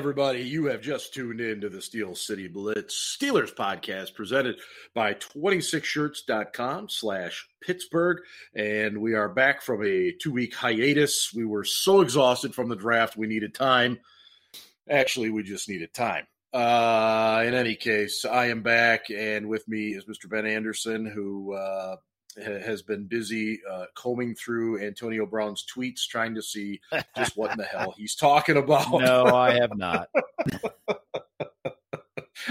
Everybody, you have just tuned in to the Steel City Blitz Steelers podcast presented by 26shirts.com slash Pittsburgh. And we are back from a two week hiatus. We were so exhausted from the draft, we needed time. Actually, we just needed time. Uh, in any case, I am back, and with me is Mr. Ben Anderson, who uh, has been busy uh, combing through Antonio Brown's tweets, trying to see just what in the hell he's talking about. No, I have not.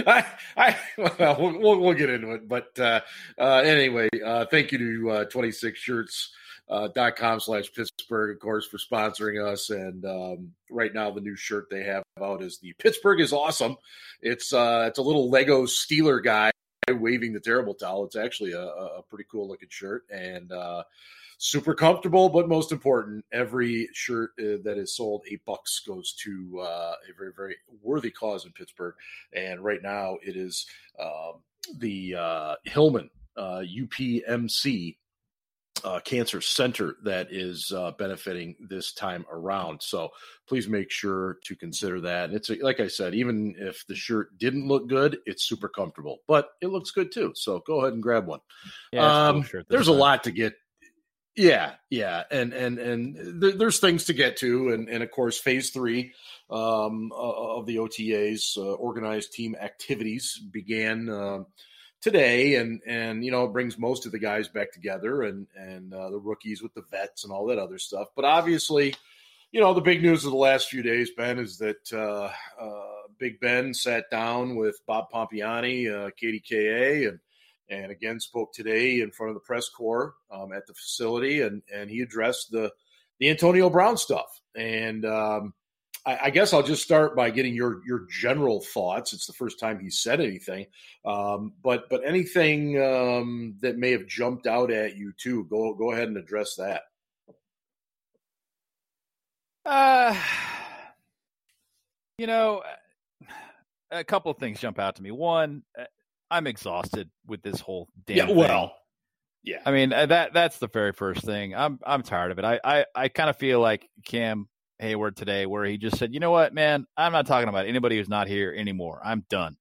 I, I, well, we'll, we'll get into it, but uh, uh, anyway, uh, thank you to uh, 26 shirts. Uh, dot com slash Pittsburgh, of course, for sponsoring us. And um, right now, the new shirt they have out is the Pittsburgh is awesome. It's uh, it's a little Lego Steeler guy waving the terrible towel. It's actually a, a pretty cool looking shirt and uh, super comfortable. But most important, every shirt uh, that is sold eight bucks goes to uh, a very very worthy cause in Pittsburgh. And right now, it is um, the uh, Hillman UPMC uh, Cancer Center that is uh, benefiting this time around. So please make sure to consider that. And it's a, like I said, even if the shirt didn't look good, it's super comfortable, but it looks good too. So go ahead and grab one. Yeah, um, cool there's a lot to get. Yeah, yeah, and and and th- there's things to get to, and and of course, phase three um, of the OTAs, uh, organized team activities, began uh, today, and and you know it brings most of the guys back together, and and uh, the rookies with the vets and all that other stuff. But obviously, you know the big news of the last few days, Ben, is that uh, uh, Big Ben sat down with Bob Pompeani, uh, KDKA, and and again spoke today in front of the press corps um, at the facility, and and he addressed the the Antonio Brown stuff, and um, I, I, guess I'll just start by getting your your general thoughts. It's the first time he said anything, um, but but anything um, that may have jumped out at you too. Go go ahead and address that. Uh, you know, a couple of things jump out to me. One, uh, I'm exhausted with this whole damn. Yeah, well, thing. yeah. I mean uh, that that's the very first thing. I'm I'm tired of it. I I, I kind of feel like Cam Heyward today where he just said, you know what, man, I'm not talking about anybody who's not here anymore. I'm done.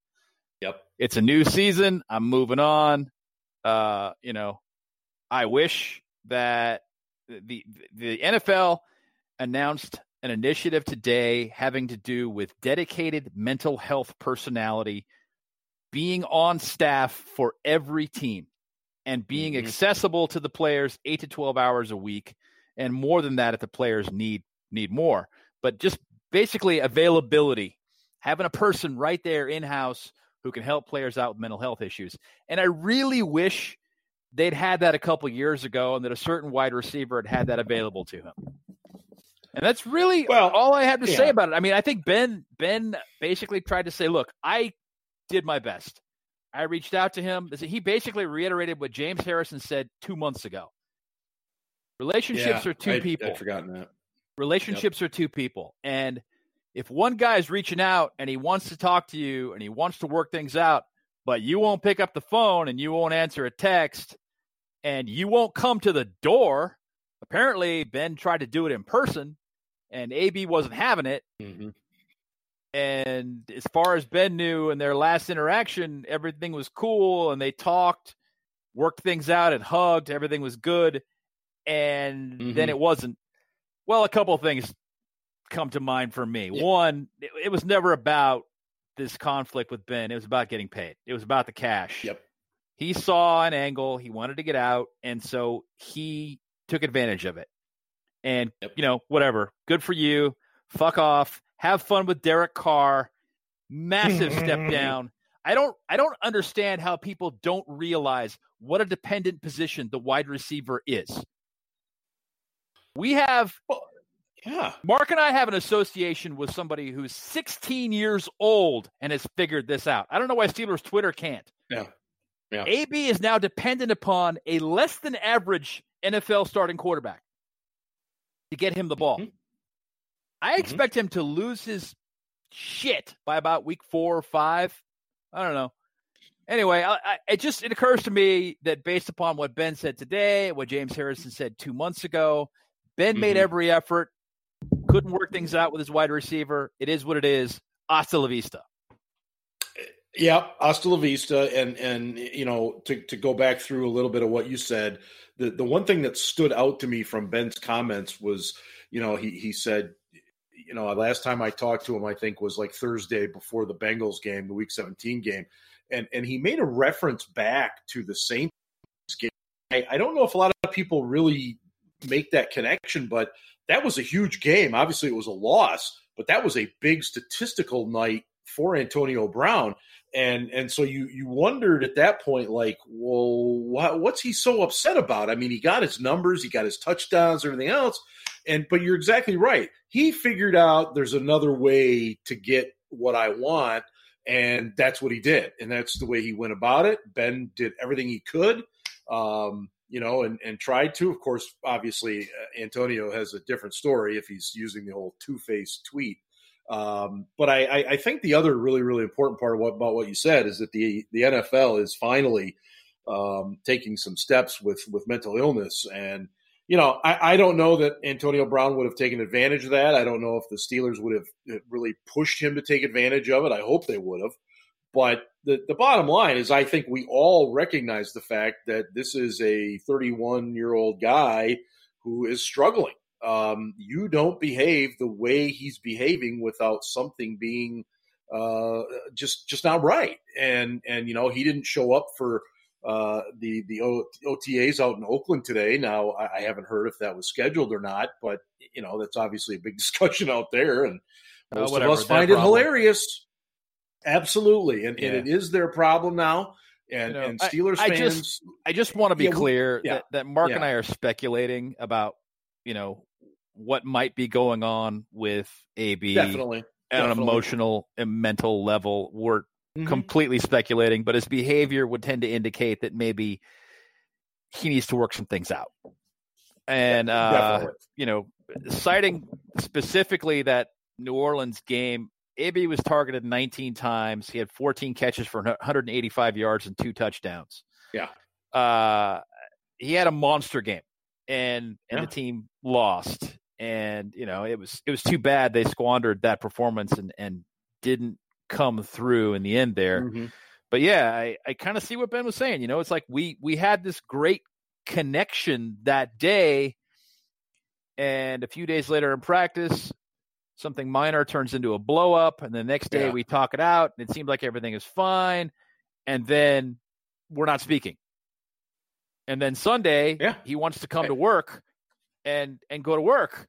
Yep. It's a new season. I'm moving on. Uh, you know, I wish that the the NFL announced an initiative today having to do with dedicated mental health personality being on staff for every team and being mm-hmm. accessible to the players 8 to 12 hours a week and more than that if the players need need more. But just basically availability, having a person right there in house who can help players out with mental health issues. And I really wish they'd had that a couple years ago and that a certain wide receiver had had that available to him. And that's really well, all I have to yeah. say about it. I mean, I think Ben Ben basically tried to say, "Look, I did my best. I reached out to him. He basically reiterated what James Harrison said two months ago. Relationships yeah, are two I, people. I'd forgotten that. Relationships yep. are two people. And if one guy is reaching out and he wants to talk to you and he wants to work things out, but you won't pick up the phone and you won't answer a text and you won't come to the door, apparently Ben tried to do it in person and AB wasn't having it. Mm-hmm. And as far as Ben knew in their last interaction, everything was cool and they talked, worked things out, and hugged. Everything was good. And mm-hmm. then it wasn't. Well, a couple of things come to mind for me. Yeah. One, it, it, was never about this conflict with Ben. It was about getting paid. It was about the cash. Yep. He saw an angle. He wanted to get out, and so he took advantage of it. And yep. you know, whatever. Good for you. Fuck off. Have fun with Derek Carr. Massive step down. I don't I don't understand how people don't realize what a dependent position the wide receiver is. We have, well, yeah. Mark and I have an association with somebody who's 16 years old and has figured this out. I don't know why Steelers Twitter can't. Yeah. Yeah. AB is now dependent upon a less than average NFL starting quarterback to get him the ball. Mm-hmm. I mm-hmm. expect him to lose his shit by about week four or five. I don't know. Anyway, I, I, it just it occurs to me that based upon what Ben said today, what James Harrison said two months ago, Ben mm-hmm. made every effort. couldn't work things out with his wide receiver. It is what it is. Hasta la vista. Yeah, hasta la vista, and and you know to to go back through a little bit of what you said, the the one thing that stood out to me from Ben's comments was, you know, he he said, you know, last time I talked to him, I think was like Thursday before the Bengals game, the Week 17 game, and and he made a reference back to the Saints game. I, I don't know if a lot of people really make that connection, but that was a huge game. Obviously, it was a loss, but that was a big statistical night for Antonio Brown. And and so you you wondered at that point, like, well, what, what's he so upset about? I mean, he got his numbers, he got his touchdowns, everything else, and but you're exactly right. He figured out there's another way to get what I want, and that's what he did, and that's the way he went about it. Ben did everything he could. Um, you know, and, and tried to. Of course, obviously, uh, Antonio has a different story if he's using the whole two face tweet. Um, but I, I, think the other really, really important part what, about what you said is that the the NFL is finally um, taking some steps with with mental illness, and you know, I, I don't know that Antonio Brown would have taken advantage of that. I don't know if the Steelers would have really pushed him to take advantage of it. I hope they would have. But the, the bottom line is, I think we all recognize the fact that this is a 31 year old guy who is struggling. Um, you don't behave the way he's behaving without something being uh, just just not right. And and you know he didn't show up for uh, the the o- OTAs out in Oakland today. Now I, haven't heard if that was scheduled or not, but you know that's obviously a big discussion out there, and most uh, of us find it hilarious. Absolutely, and, yeah. and it is their problem now. And, you know, and Steelers I, fans, I just, I just want to be yeah, clear yeah, that, that Mark and I are speculating about, you know, what might be going on with AB. Definitely, at Definitely. an emotional and mental level. We're mm-hmm. completely speculating, but his behavior would tend to indicate that maybe he needs to work some things out. And uh, you know, citing specifically that New Orleans game, AB was targeted 19 times. He had 14 catches for 185 yards and two touchdowns. Yeah. Uh, he had a monster game, and and yeah. the team lost. And you know, it was it was too bad they squandered that performance and and didn't come through in the end there. Mm-hmm. But yeah, I, I kind of see what Ben was saying. You know, it's like we we had this great connection that day, and a few days later in practice, something minor turns into a blow up, and the next day yeah. we talk it out, and it seems like everything is fine, and then we're not speaking. And then Sunday, yeah. he wants to come to work and and go to work,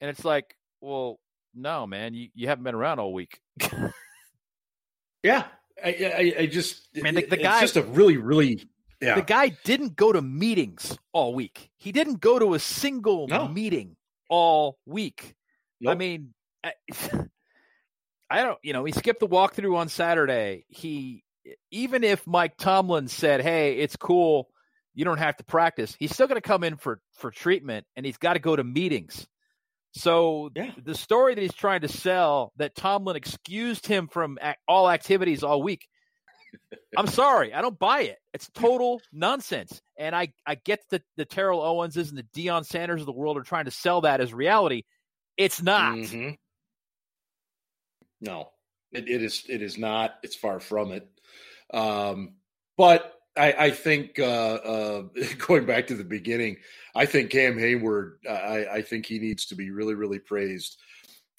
and it's like, well, no, man, you, you haven't been around all week. yeah, I, I, I just man, the, the guy just a really really yeah. The guy didn't go to meetings all week. He didn't go to a single no. meeting all week. Nope. I mean, I, I don't, you know, he skipped the walkthrough on Saturday. He, even if Mike Tomlin said, "Hey, it's cool, you don't have to practice," he's still going to come in for for treatment, and he's got to go to meetings. So yeah. the story that he's trying to sell that Tomlin excused him from all activities all week. I'm sorry, I don't buy it. It's total nonsense. And I, I get that the Terrell Owenses and the Deion Sanders of the world are trying to sell that as reality. It's not. Mm-hmm. No, it, it is. It is not. It's far from it. Um, but I, I think uh, uh, going back to the beginning, I think Cam Heyward. I, I think he needs to be really, really praised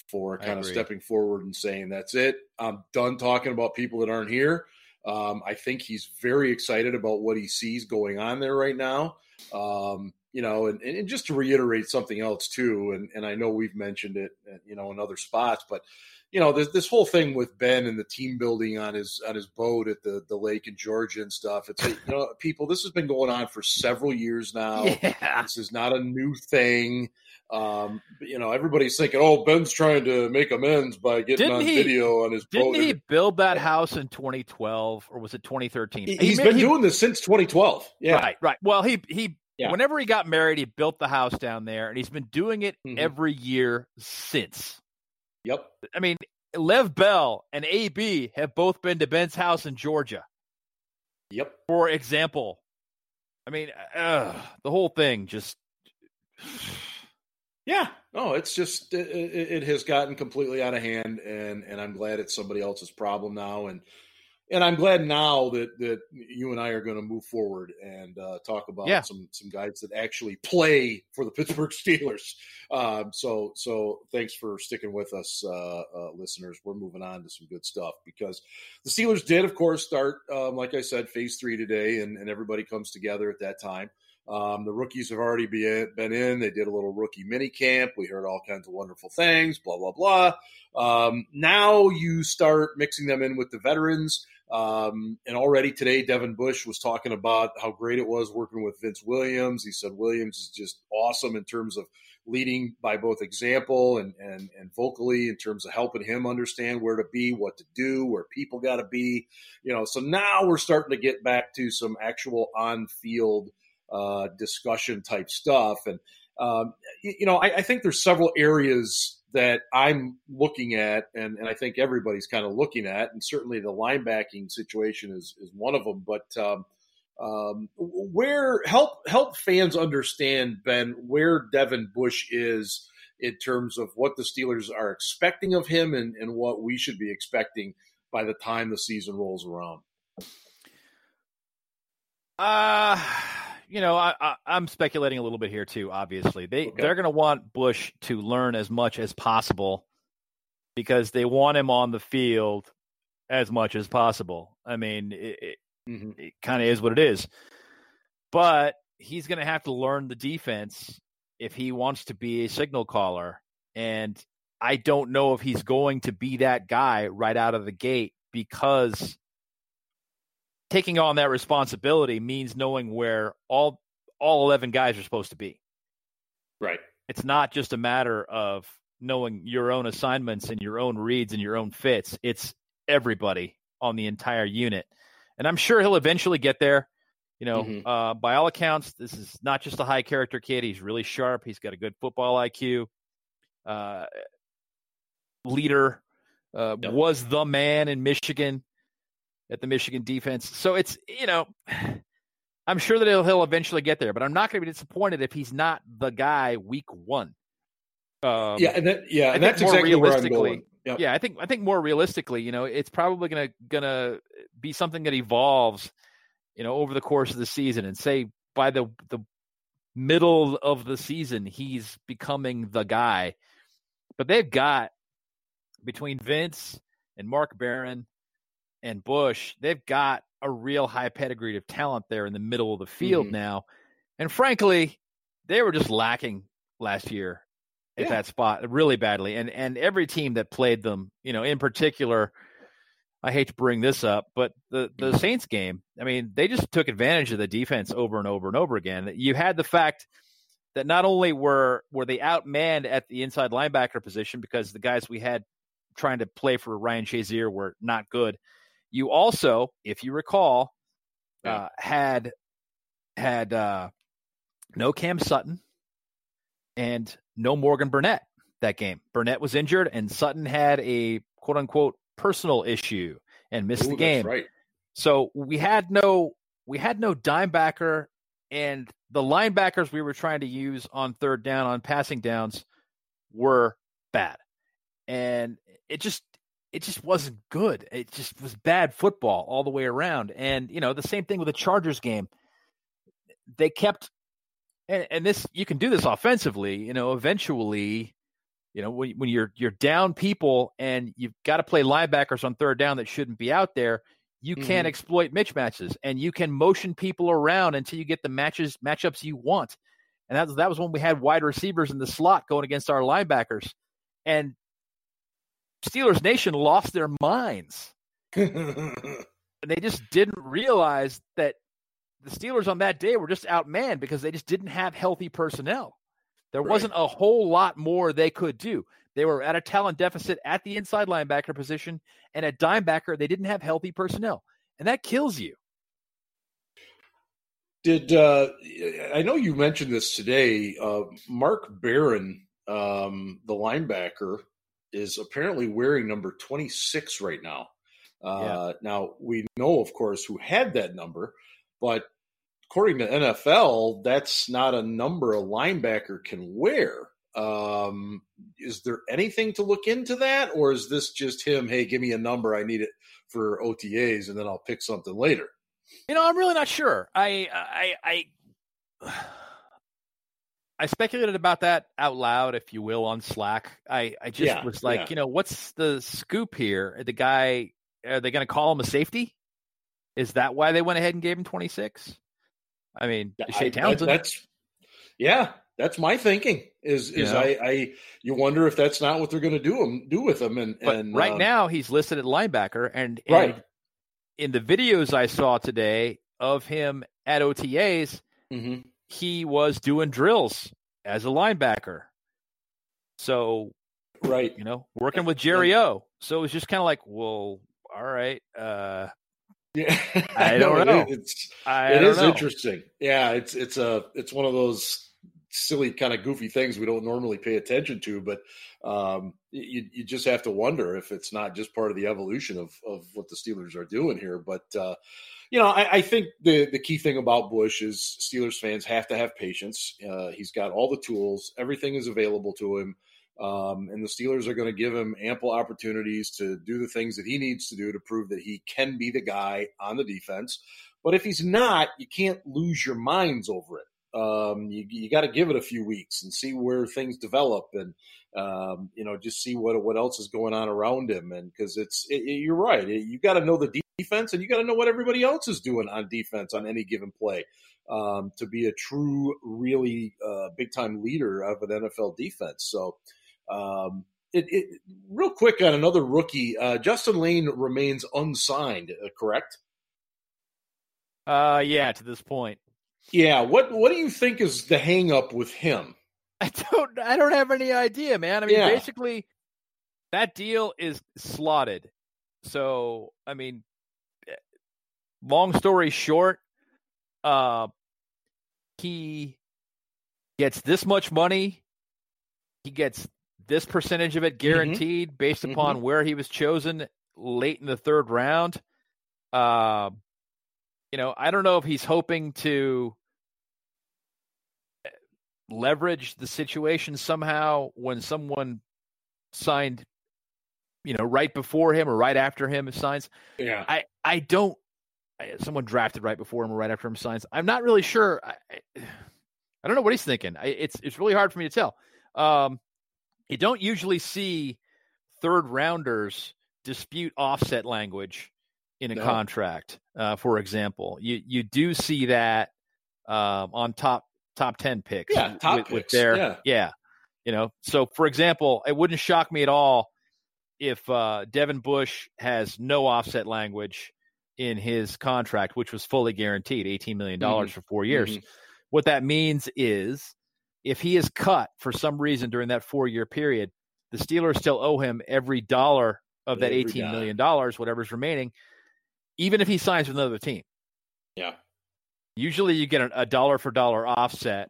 for kind of stepping forward and saying, "That's it. I'm done talking about people that aren't here." Um, I think he's very excited about what he sees going on there right now. Um, you know, and, and just to reiterate something else too, and, and I know we've mentioned it, uh, you know, in other spots, but you know, this this whole thing with Ben and the team building on his on his boat at the the lake in Georgia and stuff. It's like, you know, people, this has been going on for several years now. Yeah. This is not a new thing. Um, you know, everybody's thinking, "Oh, Ben's trying to make amends by getting didn't on he, video on his didn't boat." Didn't he build that house in 2012 or was it 2013? He, has been he, doing this since 2012. Yeah, right, right. Well, he he yeah. whenever he got married, he built the house down there, and he's been doing it mm-hmm. every year since. Yep. I mean, Lev Bell and AB have both been to Ben's house in Georgia. Yep. For example, I mean, uh, the whole thing just Yeah, no, it's just it, it, has gotten completely out of hand, and and I'm glad it's somebody else's problem now, and and I'm glad now that that you and I are going to move forward and uh, talk about yeah. some some guys that actually play for the Pittsburgh Steelers. Um, so so thanks for sticking with us, uh, uh, listeners. We're moving on to some good stuff because the Steelers did, of course, start um, like I said, phase three today, and, and everybody comes together at that time. Um, the rookies have already be, been in. They did a little rookie mini camp. We heard all kinds of wonderful things, blah, blah, blah. Um, now you start mixing them in with the veterans. Um, and already today, Devin Bush was talking about how great it was working with Vince Williams. He said Williams is just awesome in terms of leading by both example and, and, and vocally in terms of helping him understand where to be, what to do, where people got to be. You know, so now we're starting to get back to some actual on field – uh, discussion type stuff. And, um, you know, I, I, think there's several areas that I'm looking at, and, and I think everybody's kind of looking at, and certainly the linebacking situation is, is one of them. But um, um, where help help fans understand Ben where Devin Bush is in terms of what the Steelers are expecting of him and, and what we should be expecting by the time the season rolls around. Uh you know, I, am speculating a little bit here too. Obviously, they okay. they're going to want Bush to learn as much as possible because they want him on the field as much as possible. I mean, it, it, mm-hmm. it kind of is what it is. But he's going to have to learn the defense if he wants to be a signal caller, and I don't know if he's going to be that guy right out of the gate because taking on that responsibility means knowing where all all 11 guys are supposed to be. Right. It's not just a matter of knowing your own assignments and your own reads and your own fits. It's everybody on the entire unit. And I'm sure he'll eventually get there. You know, mm-hmm. uh, by all accounts, this is not just a high character kid. He's really sharp. He's got a good football IQ. Uh, leader uh, yep. was the man in Michigan at the Michigan defense. So it's, you know, I'm sure that he'll, he'll eventually get there, but I'm not going to be disappointed if he's not the guy week one. Um, yeah, and that, yeah, and that's exactly where I'm going. Yep. Yeah, I think I think more realistically, you know, it's probably gonna gonna be something that evolves, you know, over the course of the season, and say by the the middle of the season, he's becoming the guy. But they've got between Vince and Mark Barron and Bush, they've got a real high pedigree of talent there in the middle of the field mm-hmm. now. And frankly, they were just lacking last year at yeah. that spot really badly. And and every team that played them, you know, in particular, I hate to bring this up, but the the mm-hmm. Saints game, I mean, they just took advantage of the defense over and over and over again. You had the fact that not only were were they outmanned at the inside linebacker position because the guys we had trying to play for Ryan Shazier were not good, you also, if you recall, yeah. uh, had had uh, no Cam Sutton and no Morgan Burnett that game. Burnett was injured, and Sutton had a quote unquote personal issue and missed Ooh, the game. right. So we had no we had no dime backer, and the linebackers we were trying to use on third down on passing downs were bad, and it just it just wasn't good. It just was bad football all the way around. And you know, the same thing with the Chargers game. They kept and, and this you can do this offensively, you know, eventually, you know, when, when you're you're down people and you've got to play linebackers on third down that shouldn't be out there, you mm-hmm. can exploit mitch matches and you can motion people around until you get the matches matchups you want. And that was, that was when we had wide receivers in the slot going against our linebackers. And Steelers Nation lost their minds. and they just didn't realize that the Steelers on that day were just outmanned because they just didn't have healthy personnel. There right. wasn't a whole lot more they could do. They were at a talent deficit at the inside linebacker position, and at dimebacker, they didn't have healthy personnel. And that kills you. Did uh, I know you mentioned this today? Uh, Mark Barron, um, the linebacker, is apparently wearing number 26 right now. Uh, yeah. Now, we know, of course, who had that number, but according to NFL, that's not a number a linebacker can wear. Um, is there anything to look into that, or is this just him? Hey, give me a number. I need it for OTAs, and then I'll pick something later. You know, I'm really not sure. I I I I speculated about that out loud, if you will, on Slack. I I just Yeah, was like, yeah. you know, what's the scoop here? The guy are they going to call him a safety? Is that why they went ahead and gave him 26? I mean, I- Shea Townsend. that's yeah, that's my thinking. Is is? I, I you wonder if that's not what they're going to do him do with him? And but and right uh, now he's listed at linebacker, and, and right, in the videos I saw today of him at OTAs, hmm he was doing drills as a linebacker. So right. you know, working with Jerry O. So it was just kind of like, well, all right, uh, Yeah, I don't it know. is- It's I it is know. interesting. Yeah, it's it's a it's one of those silly kind of goofy things we don't normally pay attention to, but um, you you just have to wonder if it's not just part of the evolution of of what the Steelers are doing here. But uh, you know, I, I think the the key thing about Bush is Steelers fans have to have patience. Uh, he's got all the tools, everything is available to him. Um, and the Steelers are going to give him ample opportunities to do the things that he needs to do to prove that he can be the guy on the defense. But if he's not, you can't lose your minds over it. Um, you you got to give it a few weeks and see where things develop, and um, you know just see what what else is going on around him. And because it's it, it- you're right, It- you got to know the defense, and you got to know what everybody else is doing on defense on any given play um, to be a true, really uh, big time leader of an NFL defense. So. Um, it, it, real quick on another rookie, uh, Justin Layne remains unsigned, uh, correct? Uh, yeah, to this point, Yeah. What What do you think is the hang up with him? I don't, I don't have any idea, man. I mean, Yeah. basically, that deal is slotted. So, I mean, eh, long story short, uh, he gets this much money. He gets this percentage of it guaranteed based Mhm. upon where he was chosen late in the third round. Um, you know, I don't know if he's hoping to leverage the situation somehow when someone signed, you know, right before him or right after him signs. Yeah. I I don't. I- Someone drafted right before him or right after him signs. I'm not really sure. I, I- I don't know what he's thinking. I, it's it's really hard for me to tell. Um, you don't usually see third rounders dispute offset language in a No. contract. Uh, for example, you you do see that um, on top top ten picks. Yeah, top with, with their yeah. You know, so for example, it wouldn't shock me at all if uh, Devin Bush has no offset language in his contract, which was fully guaranteed, eighteen million dollars for four years. Mhm. What that means is, if he is cut for some reason during that four-year period, the Steelers still owe him every dollar of that Every eighteen million dollars, whatever's remaining, even if he signs with another team. Yeah. Usually, you get a, dollar for dollar offset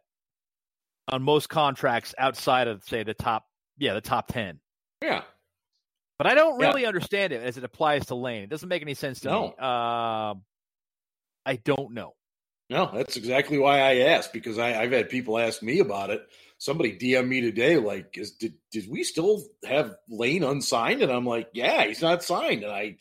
on most contracts outside of, say, the top, yeah, the top ten. Yeah. But I don't Yeah. really understand it as it applies to Layne. It doesn't make any sense to No. me. Um, I don't know. No, that's exactly why I asked because I, I've had people ask me about it. Somebody DM me today, like, is did did we still have Layne unsigned? And I'm like, yeah, he's not signed. And I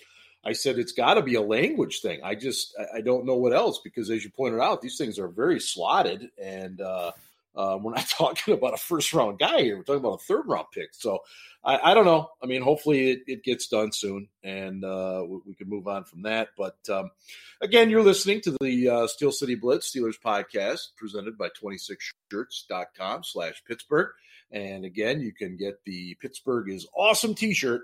I said it's got to be a language thing. I just I, don't know what else because as you pointed out, these things are very slotted, and uh, uh, we're not talking about a first round guy here. We're talking about a third round pick. So I, I don't know. I mean, hopefully it, it gets done soon, and uh, we, we can move on from that. But um, Again, you're listening to the uh, Steel City Blitz Steelers podcast presented by 26shirts.com slash Pittsburgh. And again, you can get the Pittsburgh is awesome t-shirt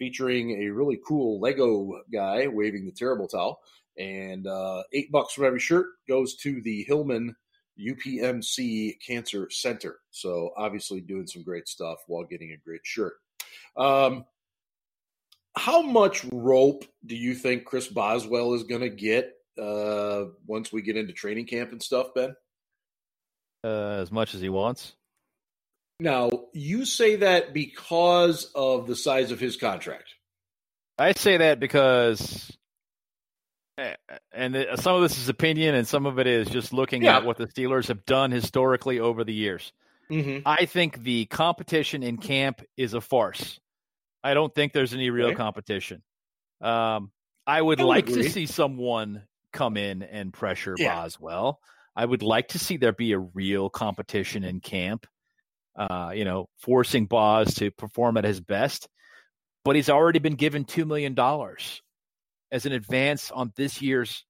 featuring a really cool Lego guy waving the terrible towel. And uh, eight bucks from every shirt goes to the Hillman UPMC Cancer Center. So obviously doing some great stuff while getting a great shirt. Um, how much rope do you think Chris Boswell is going to get uh, once we get into training camp and stuff, Ben? Uh, as much as he wants. Now, you say that because of the size of his contract. I say that because, eh, and some of this is opinion, and some of it is just looking Yeah. at what the Steelers have done historically over the years. Mm-hmm. I think the competition in camp is a farce. I don't think there's any real okay. competition. Um, I would I like agree. to see someone come in and pressure yeah. Boswell. I would like to see there be a real competition in camp. Uh, you know, forcing Boz to perform at his best. But he's already been given two million dollars as an advance on this year's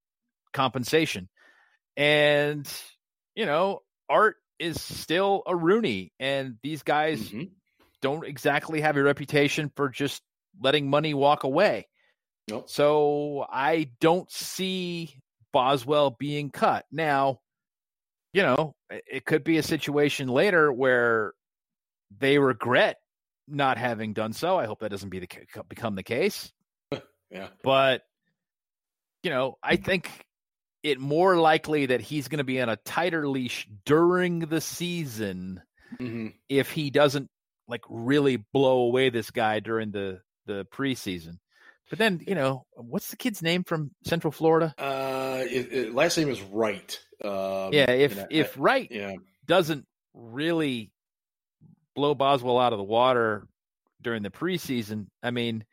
compensation. And, you know, Art is still a Rooney, and these guys mm-hmm. don't exactly have a reputation for just letting money walk away. Nope. So I don't see Boswell being cut. Now, you know, it could be a situation later where they regret not having done so. I hope that doesn't be the become the case. yeah. But you know, I think it more likely that he's going to be on a tighter leash during the season mm-hmm. if he doesn't like really blow away this guy during the the preseason. But then, you know, what's the kid's name from Central Florida? Uh, it, it, last name is Wright. Um, yeah, if I, if Wright yeah. doesn't really blow Boswell out of the water during the preseason, I mean,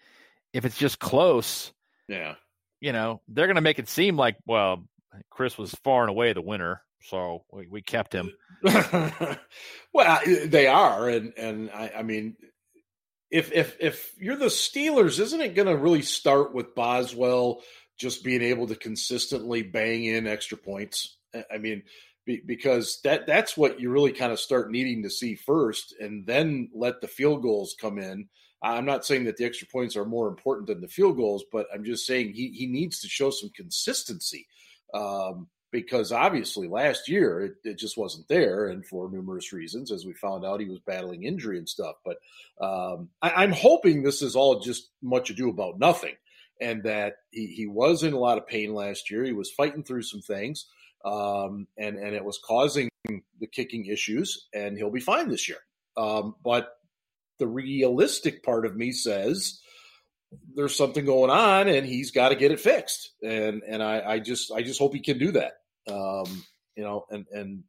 if it's just close, yeah, you know, they're going to make it seem like, well, Chris was far and away the winner, so we, we kept him. well, they are, and and I, I mean, if if if you're the Steelers, isn't it going to really start with Boswell just being able to consistently bang in extra points? I mean, because that that's what you really kind of start needing to see first, and then let the field goals come in. I'm not saying that the extra points are more important than the field goals, but I'm just saying he he needs to show some consistency um, because obviously last year it, it, just wasn't there, and for numerous reasons, as we found out, he was battling injury and stuff. But um, I, am hoping this is all just much ado about nothing, and that he he was in a lot of pain last year. He was fighting through some things, um, and and it was causing the kicking issues, and he'll be fine this year. Um, but the realistic part of me says there's something going on and he's got to get it fixed. And and I, I just I just hope he can do that. Um, you know, and and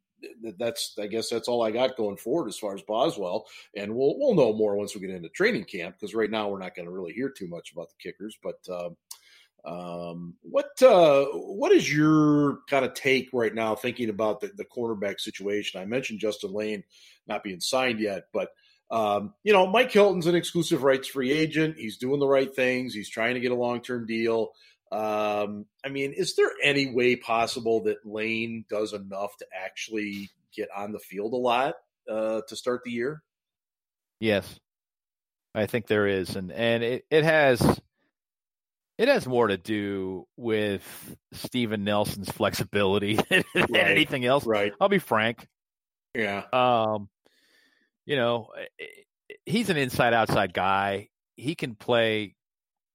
that's I guess that's all I got going forward as far as Boswell. And we'll we'll know more once we get into training camp because right now we're not going to really hear too much about the kickers. But uh, um, what uh, what is your kind of take right now, thinking about the, the cornerback situation? I mentioned Justin Layne not being signed yet, but um, you know, Mike Hilton's an exclusive rights free agent. He's doing the right things. He's trying to get a long term deal. Um, I mean, is there any way possible that Lane does enough to actually get on the field a lot uh, to start the year? Yes, I think there is, and and it, it has it has more to do with Steven Nelson's flexibility than right. anything else. Right. I'll be frank. Yeah. Um, you know, eh, eh, he's an inside outside guy. He can play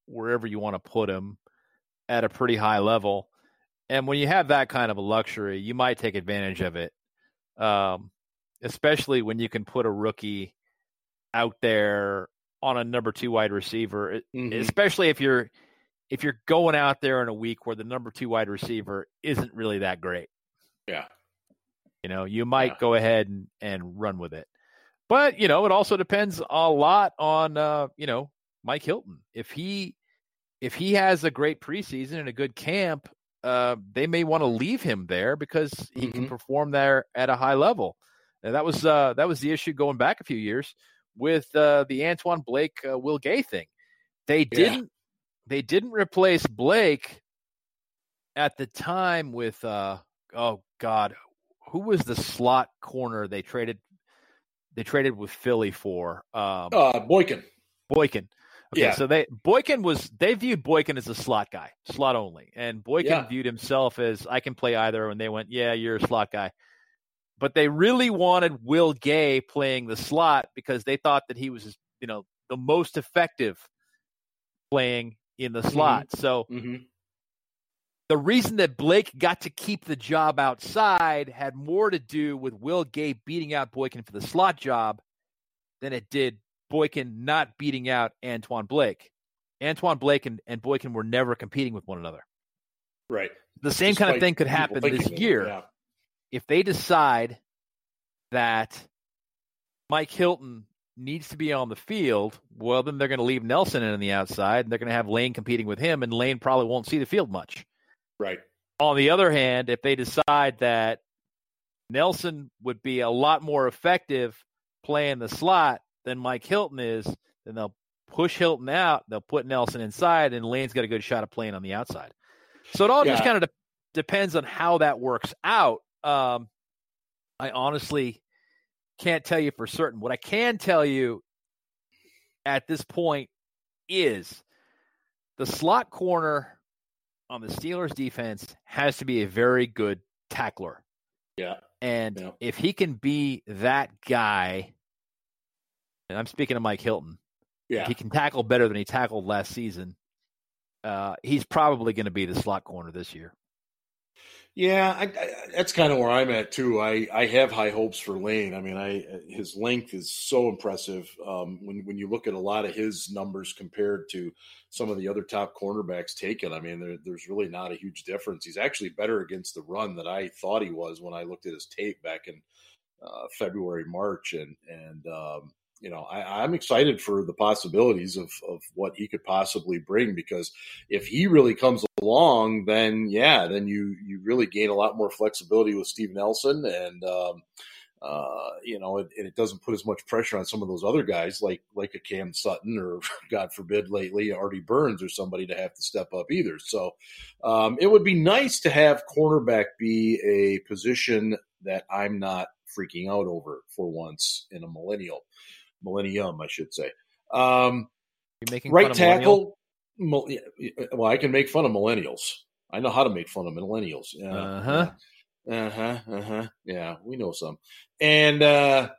wherever you want to put him at a pretty high level. And when you have that kind of a luxury, you might take advantage of it. Um, especially when you can put a rookie out there on a number two wide receiver, mm-hmm. especially if you're if you're going out there in a week where the number two wide receiver isn't really that great. Yeah. You know, you might yeah. go ahead and, and run with it. But you know, it also depends a lot on uh, you know Mike Hilton. If he if he has a great preseason and a good camp, uh, they may want to leave him there because he mm-hmm. can perform there at a high level. And that was uh, that was the issue going back a few years with uh, the Antoine Blake uh, Will Gay thing. They didn't. They didn't replace Blake at the time with uh, oh god who was the slot corner they traded they traded with Philly for um, uh, Boykin. Boykin. Okay, yeah. so they Boykin was they viewed Boykin as a slot guy, slot only, and Boykin yeah. viewed himself as I can play either. And they went, yeah, you're a slot guy. But they really wanted Will Gay playing the slot because they thought that he was, you know, the most effective playing in the slot. Mm-hmm. So mm-hmm the reason that Blake got to keep the job outside had more to do with Will Gay beating out Boykin for the slot job than it did Boykin not beating out Antoine Blake. Antoine Blake and, and Boykin were never competing with one another. Right. The same Despite kind of thing could happen this year. Yeah. If they decide that Mike Hilton needs to be on the field, well, then they're going to leave Nelson in on the outside, and they're going to have Layne competing with him, and Layne probably won't see the field much. Right. On the other hand, if they decide that Nelson would be a lot more effective playing the slot than Mike Hilton is, then they'll push Hilton out, they'll put Nelson inside, and Layne's got a good shot of playing on the outside. So it all yeah. just kind of de- depends on how that works out. Um, I honestly can't tell you for certain. What I can tell you at this point is the slot corner on the Steelers defense has to be a very good tackler. Yeah. And yeah. if he can be that guy, and I'm speaking of Mike Hilton, yeah. he can tackle better than he tackled last season, uh, he's probably going to be the slot corner this year. Yeah, I, I, that's kind of where I'm at too. I, I have high hopes for Layne. I mean, I his length is so impressive. Um, when when you look at a lot of his numbers compared to some of the other top cornerbacks taken, I mean, there, there's really not a huge difference. He's actually better against the run than I thought he was when I looked at his tape back in uh, February, March, and and um, you know, I, am excited for the possibilities of, of what he could possibly bring because if he really comes along, then yeah, then you you really gain a lot more flexibility with Steve Nelson, and um, uh, you know, it, and it doesn't put as much pressure on some of those other guys like like a Cam Sutton or God forbid lately Artie Burns or somebody to have to step up either. So um, it would be nice to have cornerback be a position that I'm not freaking out over for once in a millennial millennium, I should say. Um, You're making right tackle. Well, I can make fun of millennials. I know how to make fun of millennials. Yeah. Uh huh. Uh huh. Uh huh. Yeah, we know some. And uh,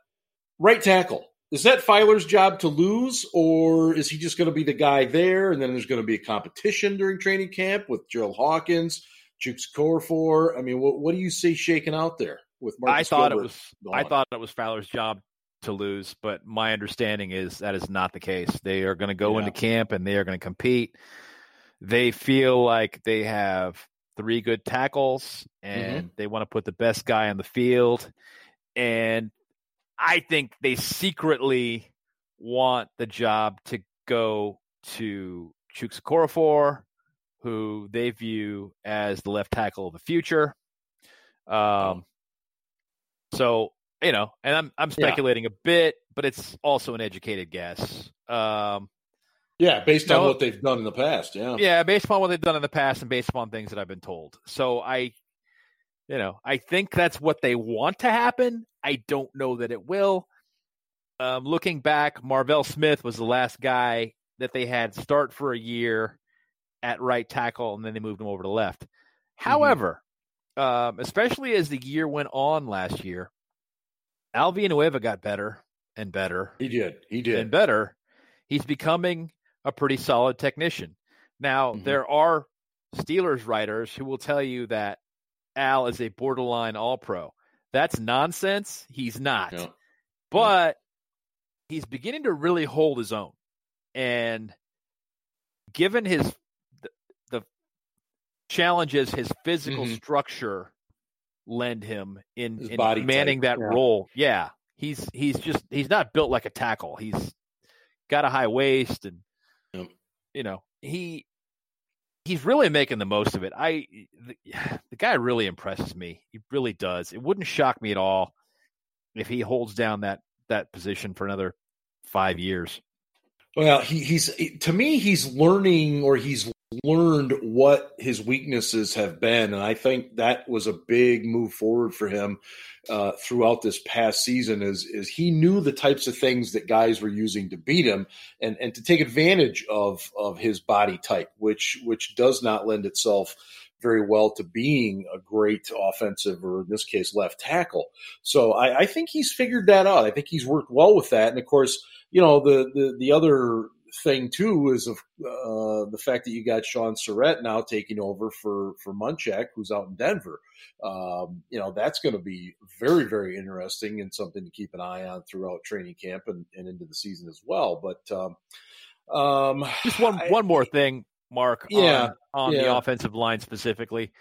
right tackle. Is that Feiler's job to lose, or is he just going to be the guy there? And then there's going to be a competition during training camp with Gerald Hawkins, Chuks Okorafor. I mean, what, what do you see shaking out there with Marcus I thought it was. Gone? I thought it was Feiler's job to lose, but my understanding is that is not the case. They are going to go yeah. into camp and they are going to compete. They feel like they have three good tackles and mm-hmm. they want to put the best guy on the field. And I think they secretly want the job to go to Chuks Okorafor, who they view as the left tackle of the future. Um, so you know, and I'm I'm speculating yeah. a bit, but it's also an educated guess. Um, yeah, based on know, what they've done in the past. Yeah, yeah, based upon what they've done in the past, and based upon things that I've been told. So I, you know, I think that's what they want to happen. I don't know that it will. Um, looking back, Marvel Smith was the last guy that they had start for a year at right tackle, and then they moved him over to left. Mm-hmm. However, um, especially as the year went on last year, Al Villanueva got better and better. He did. He did. And better. He's becoming a pretty solid technician. Now, mm-hmm. there are Steelers writers who will tell you that Al is a borderline all pro. That's nonsense. He's not. No. But no. he's beginning to really hold his own. And given his the, the challenges his physical mm-hmm. structure lend him in, in manning type. that yeah. role. Yeah, he's he's just he's not built like a tackle. He's got a high waist, and you know he he's really making the most of it. I the, the, guy really impresses me. He really does. It wouldn't shock me at all if he holds down that that position for another five years. Well, he, he's to me, he's learning or he's learned what his weaknesses have been, and I think that was a big move forward for him uh, throughout this past season. Is is he knew the types of things that guys were using to beat him, and and to take advantage of of his body type, which which does not lend itself very well to being a great offensive or in this case left tackle. So I, I think he's figured that out. I think he's worked well with that, and of course, you know the the the other thing too is of uh, the fact that you got Shaun Sarrett now taking over for for Munchak, who's out in Denver. Um, you know that's going to be very very interesting and something to keep an eye on throughout training camp and, and into the season as well. But um, um, just one I, one more thing, Mark. Yeah, on, on yeah. the offensive line specifically.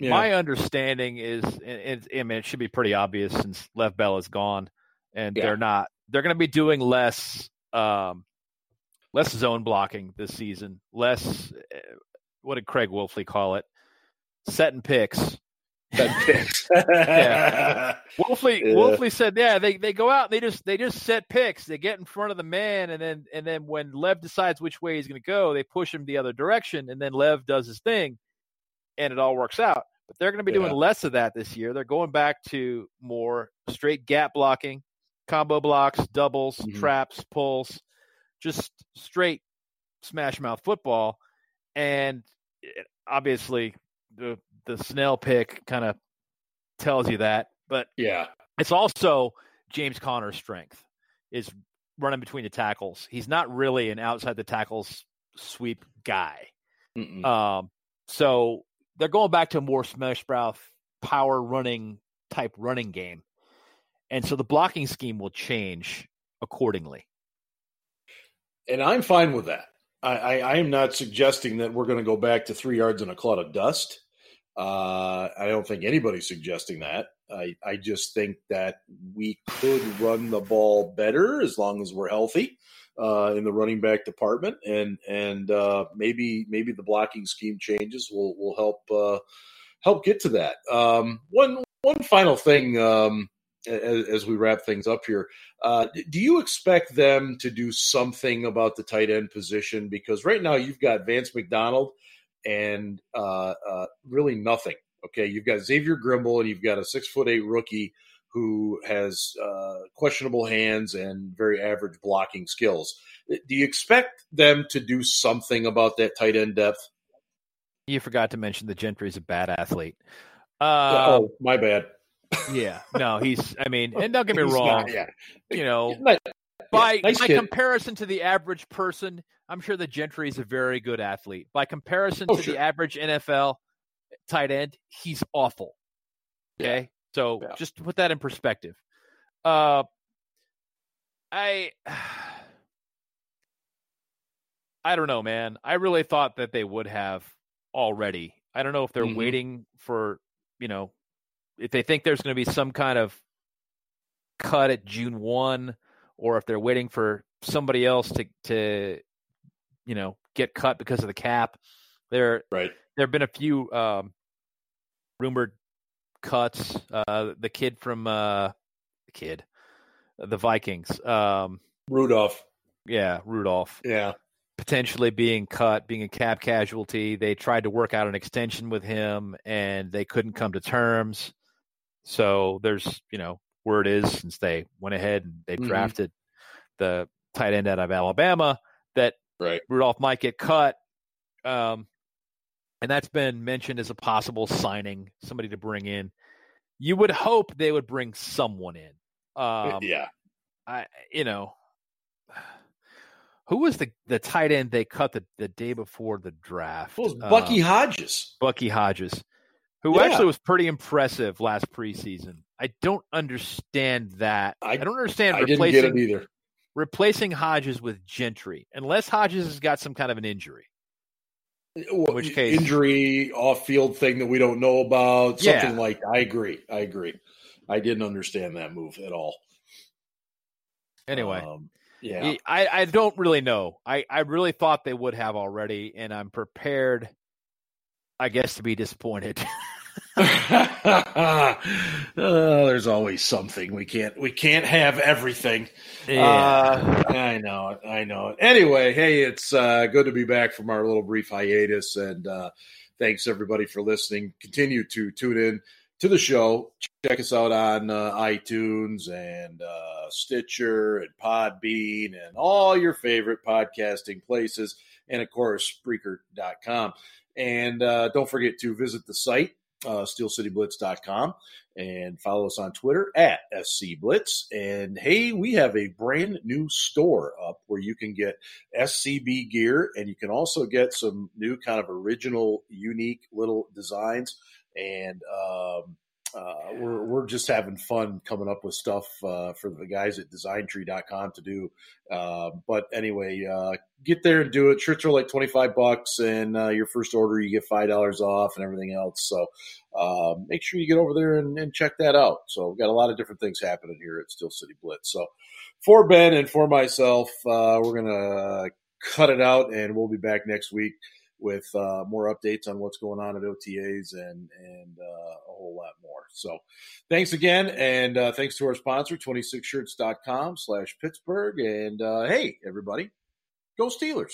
Yeah. My understanding is, and, and, I mean, it should be pretty obvious since Lev Bell is gone. and Yeah. they're not. They're going to be doing less, um, less zone blocking this season. Less, uh, what did Craig Wolfley call it? Setting picks. Picks. Yeah. Wolfley Yeah. Wolfley said, yeah, they, they go out and they just they just set picks. They get in front of the man, and then and then when Lev decides which way he's going to go, they push him the other direction, and then Lev does his thing, and it all works out. But they're going to be doing less of that this year. They're going back to more straight gap blocking, combo blocks, doubles, Mhm. traps, pulls, just straight smash mouth football. And it- obviously, the the Snell pick kind of tells you that, but yeah. it's also James Conner's strength is running between the tackles. He's not really an outside the tackles sweep guy. Mm-mm. Um, so they're going back to a more smash mouth power running type running game, and so the blocking scheme will change accordingly. And I'm fine with that. I, I, I am not suggesting that we're going to go back to three yards in a cloud of dust. Uh, I don't think anybody's suggesting that. I, I just think that we could run the ball better as long as we're healthy uh, in the running back department, and and uh, maybe maybe the blocking scheme changes will will help uh, help get to that. Um, one one final thing um, as, as we wrap things up here. Uh, do you expect them to do something about the tight end position? Because right now you've got Vance McDonald and uh, uh, really nothing. Okay, you've got Xavier Grimble and you've got a six foot eight rookie who has uh, questionable hands and very average blocking skills. Do you expect them to do something about that tight end depth? You forgot to mention the Gentry is a bad athlete. Um, oh, my bad. Yeah, no, he's. I mean, and don't get me wrong. not- yeah, You know, Not- by nice by kid. comparison to the average person, I'm sure the Gentry is a very good athlete. By comparison Oh, to sure. the average NFL tight end, he's awful. Okay, so Yeah. just to put that in perspective. Uh, I I don't know, man. I really thought that they would have already. I don't know if they're Mhm. waiting for you know if they think there's going to be some kind of cut at June one, or if they're waiting for somebody else to to you know get cut because of the cap. There right. there have been a few um, rumored cuts. Uh, the kid from uh, the kid, the Vikings. Um, Rudolph. yeah, Rudolph Yeah. potentially being cut, being a cap casualty. They tried to work out an extension with him, and they couldn't come to terms. So there's, you know, where it is since they went ahead and they Mhm. drafted the tight end out of Alabama that Right. Rudolph might get cut. Um, and that's been mentioned as a possible signing, somebody to bring in. You would hope they would bring someone in. Um, yeah. I, you know, who was the the tight end they cut the, the day before the draft? It was Bucky Um, Hodges. Bucky Hodges, who Yeah. actually was pretty impressive last preseason. I don't understand that. I, I- don't understand I didn't get it either. replacing Hodges with Gentry, unless Hodges has got some kind of an injury. Well, which case- injury, off field thing that we don't know about, Yeah. something like I agree. I agree. I didn't understand that move at all. Anyway, Um, yeah. I, I don't really know. I, I really thought they would have already, and I'm prepared, I guess, to be disappointed. uh, there's always something we can't we can't have everything. Uh, I know it. I know it. Anyway, hey, it's uh, good to be back from our little brief hiatus, and uh, thanks everybody for listening. Continue to tune in to the show. Check us out on uh, iTunes and uh, Stitcher and Podbean and all your favorite podcasting places, and of course, Spreaker.com. And uh, don't forget to visit the site, uh, SteelCityBlitz.com, and follow us on Twitter at SCBlitz. And hey, we have a brand new store up where you can get SCB gear, and you can also get some new kind of original, unique little designs and um, uh, we're we're just having fun coming up with stuff uh, for the guys at designtree.com to do. Uh, but anyway, uh, get there and do it. Shirts are like 25 bucks and uh, your first order, you get $5 off and everything else. So uh, make sure you get over there and, and, check that out. So we've got a lot of different things happening here at Steel City Blitz. So for Ben and for myself, we're going to cut it out and we'll be back next week with uh, more updates on what's going on at OTAs and and uh, a whole lot more. So thanks again, and uh, thanks to our sponsor, 26shirts.com slash Pittsburgh. And uh, hey, everybody, go Steelers.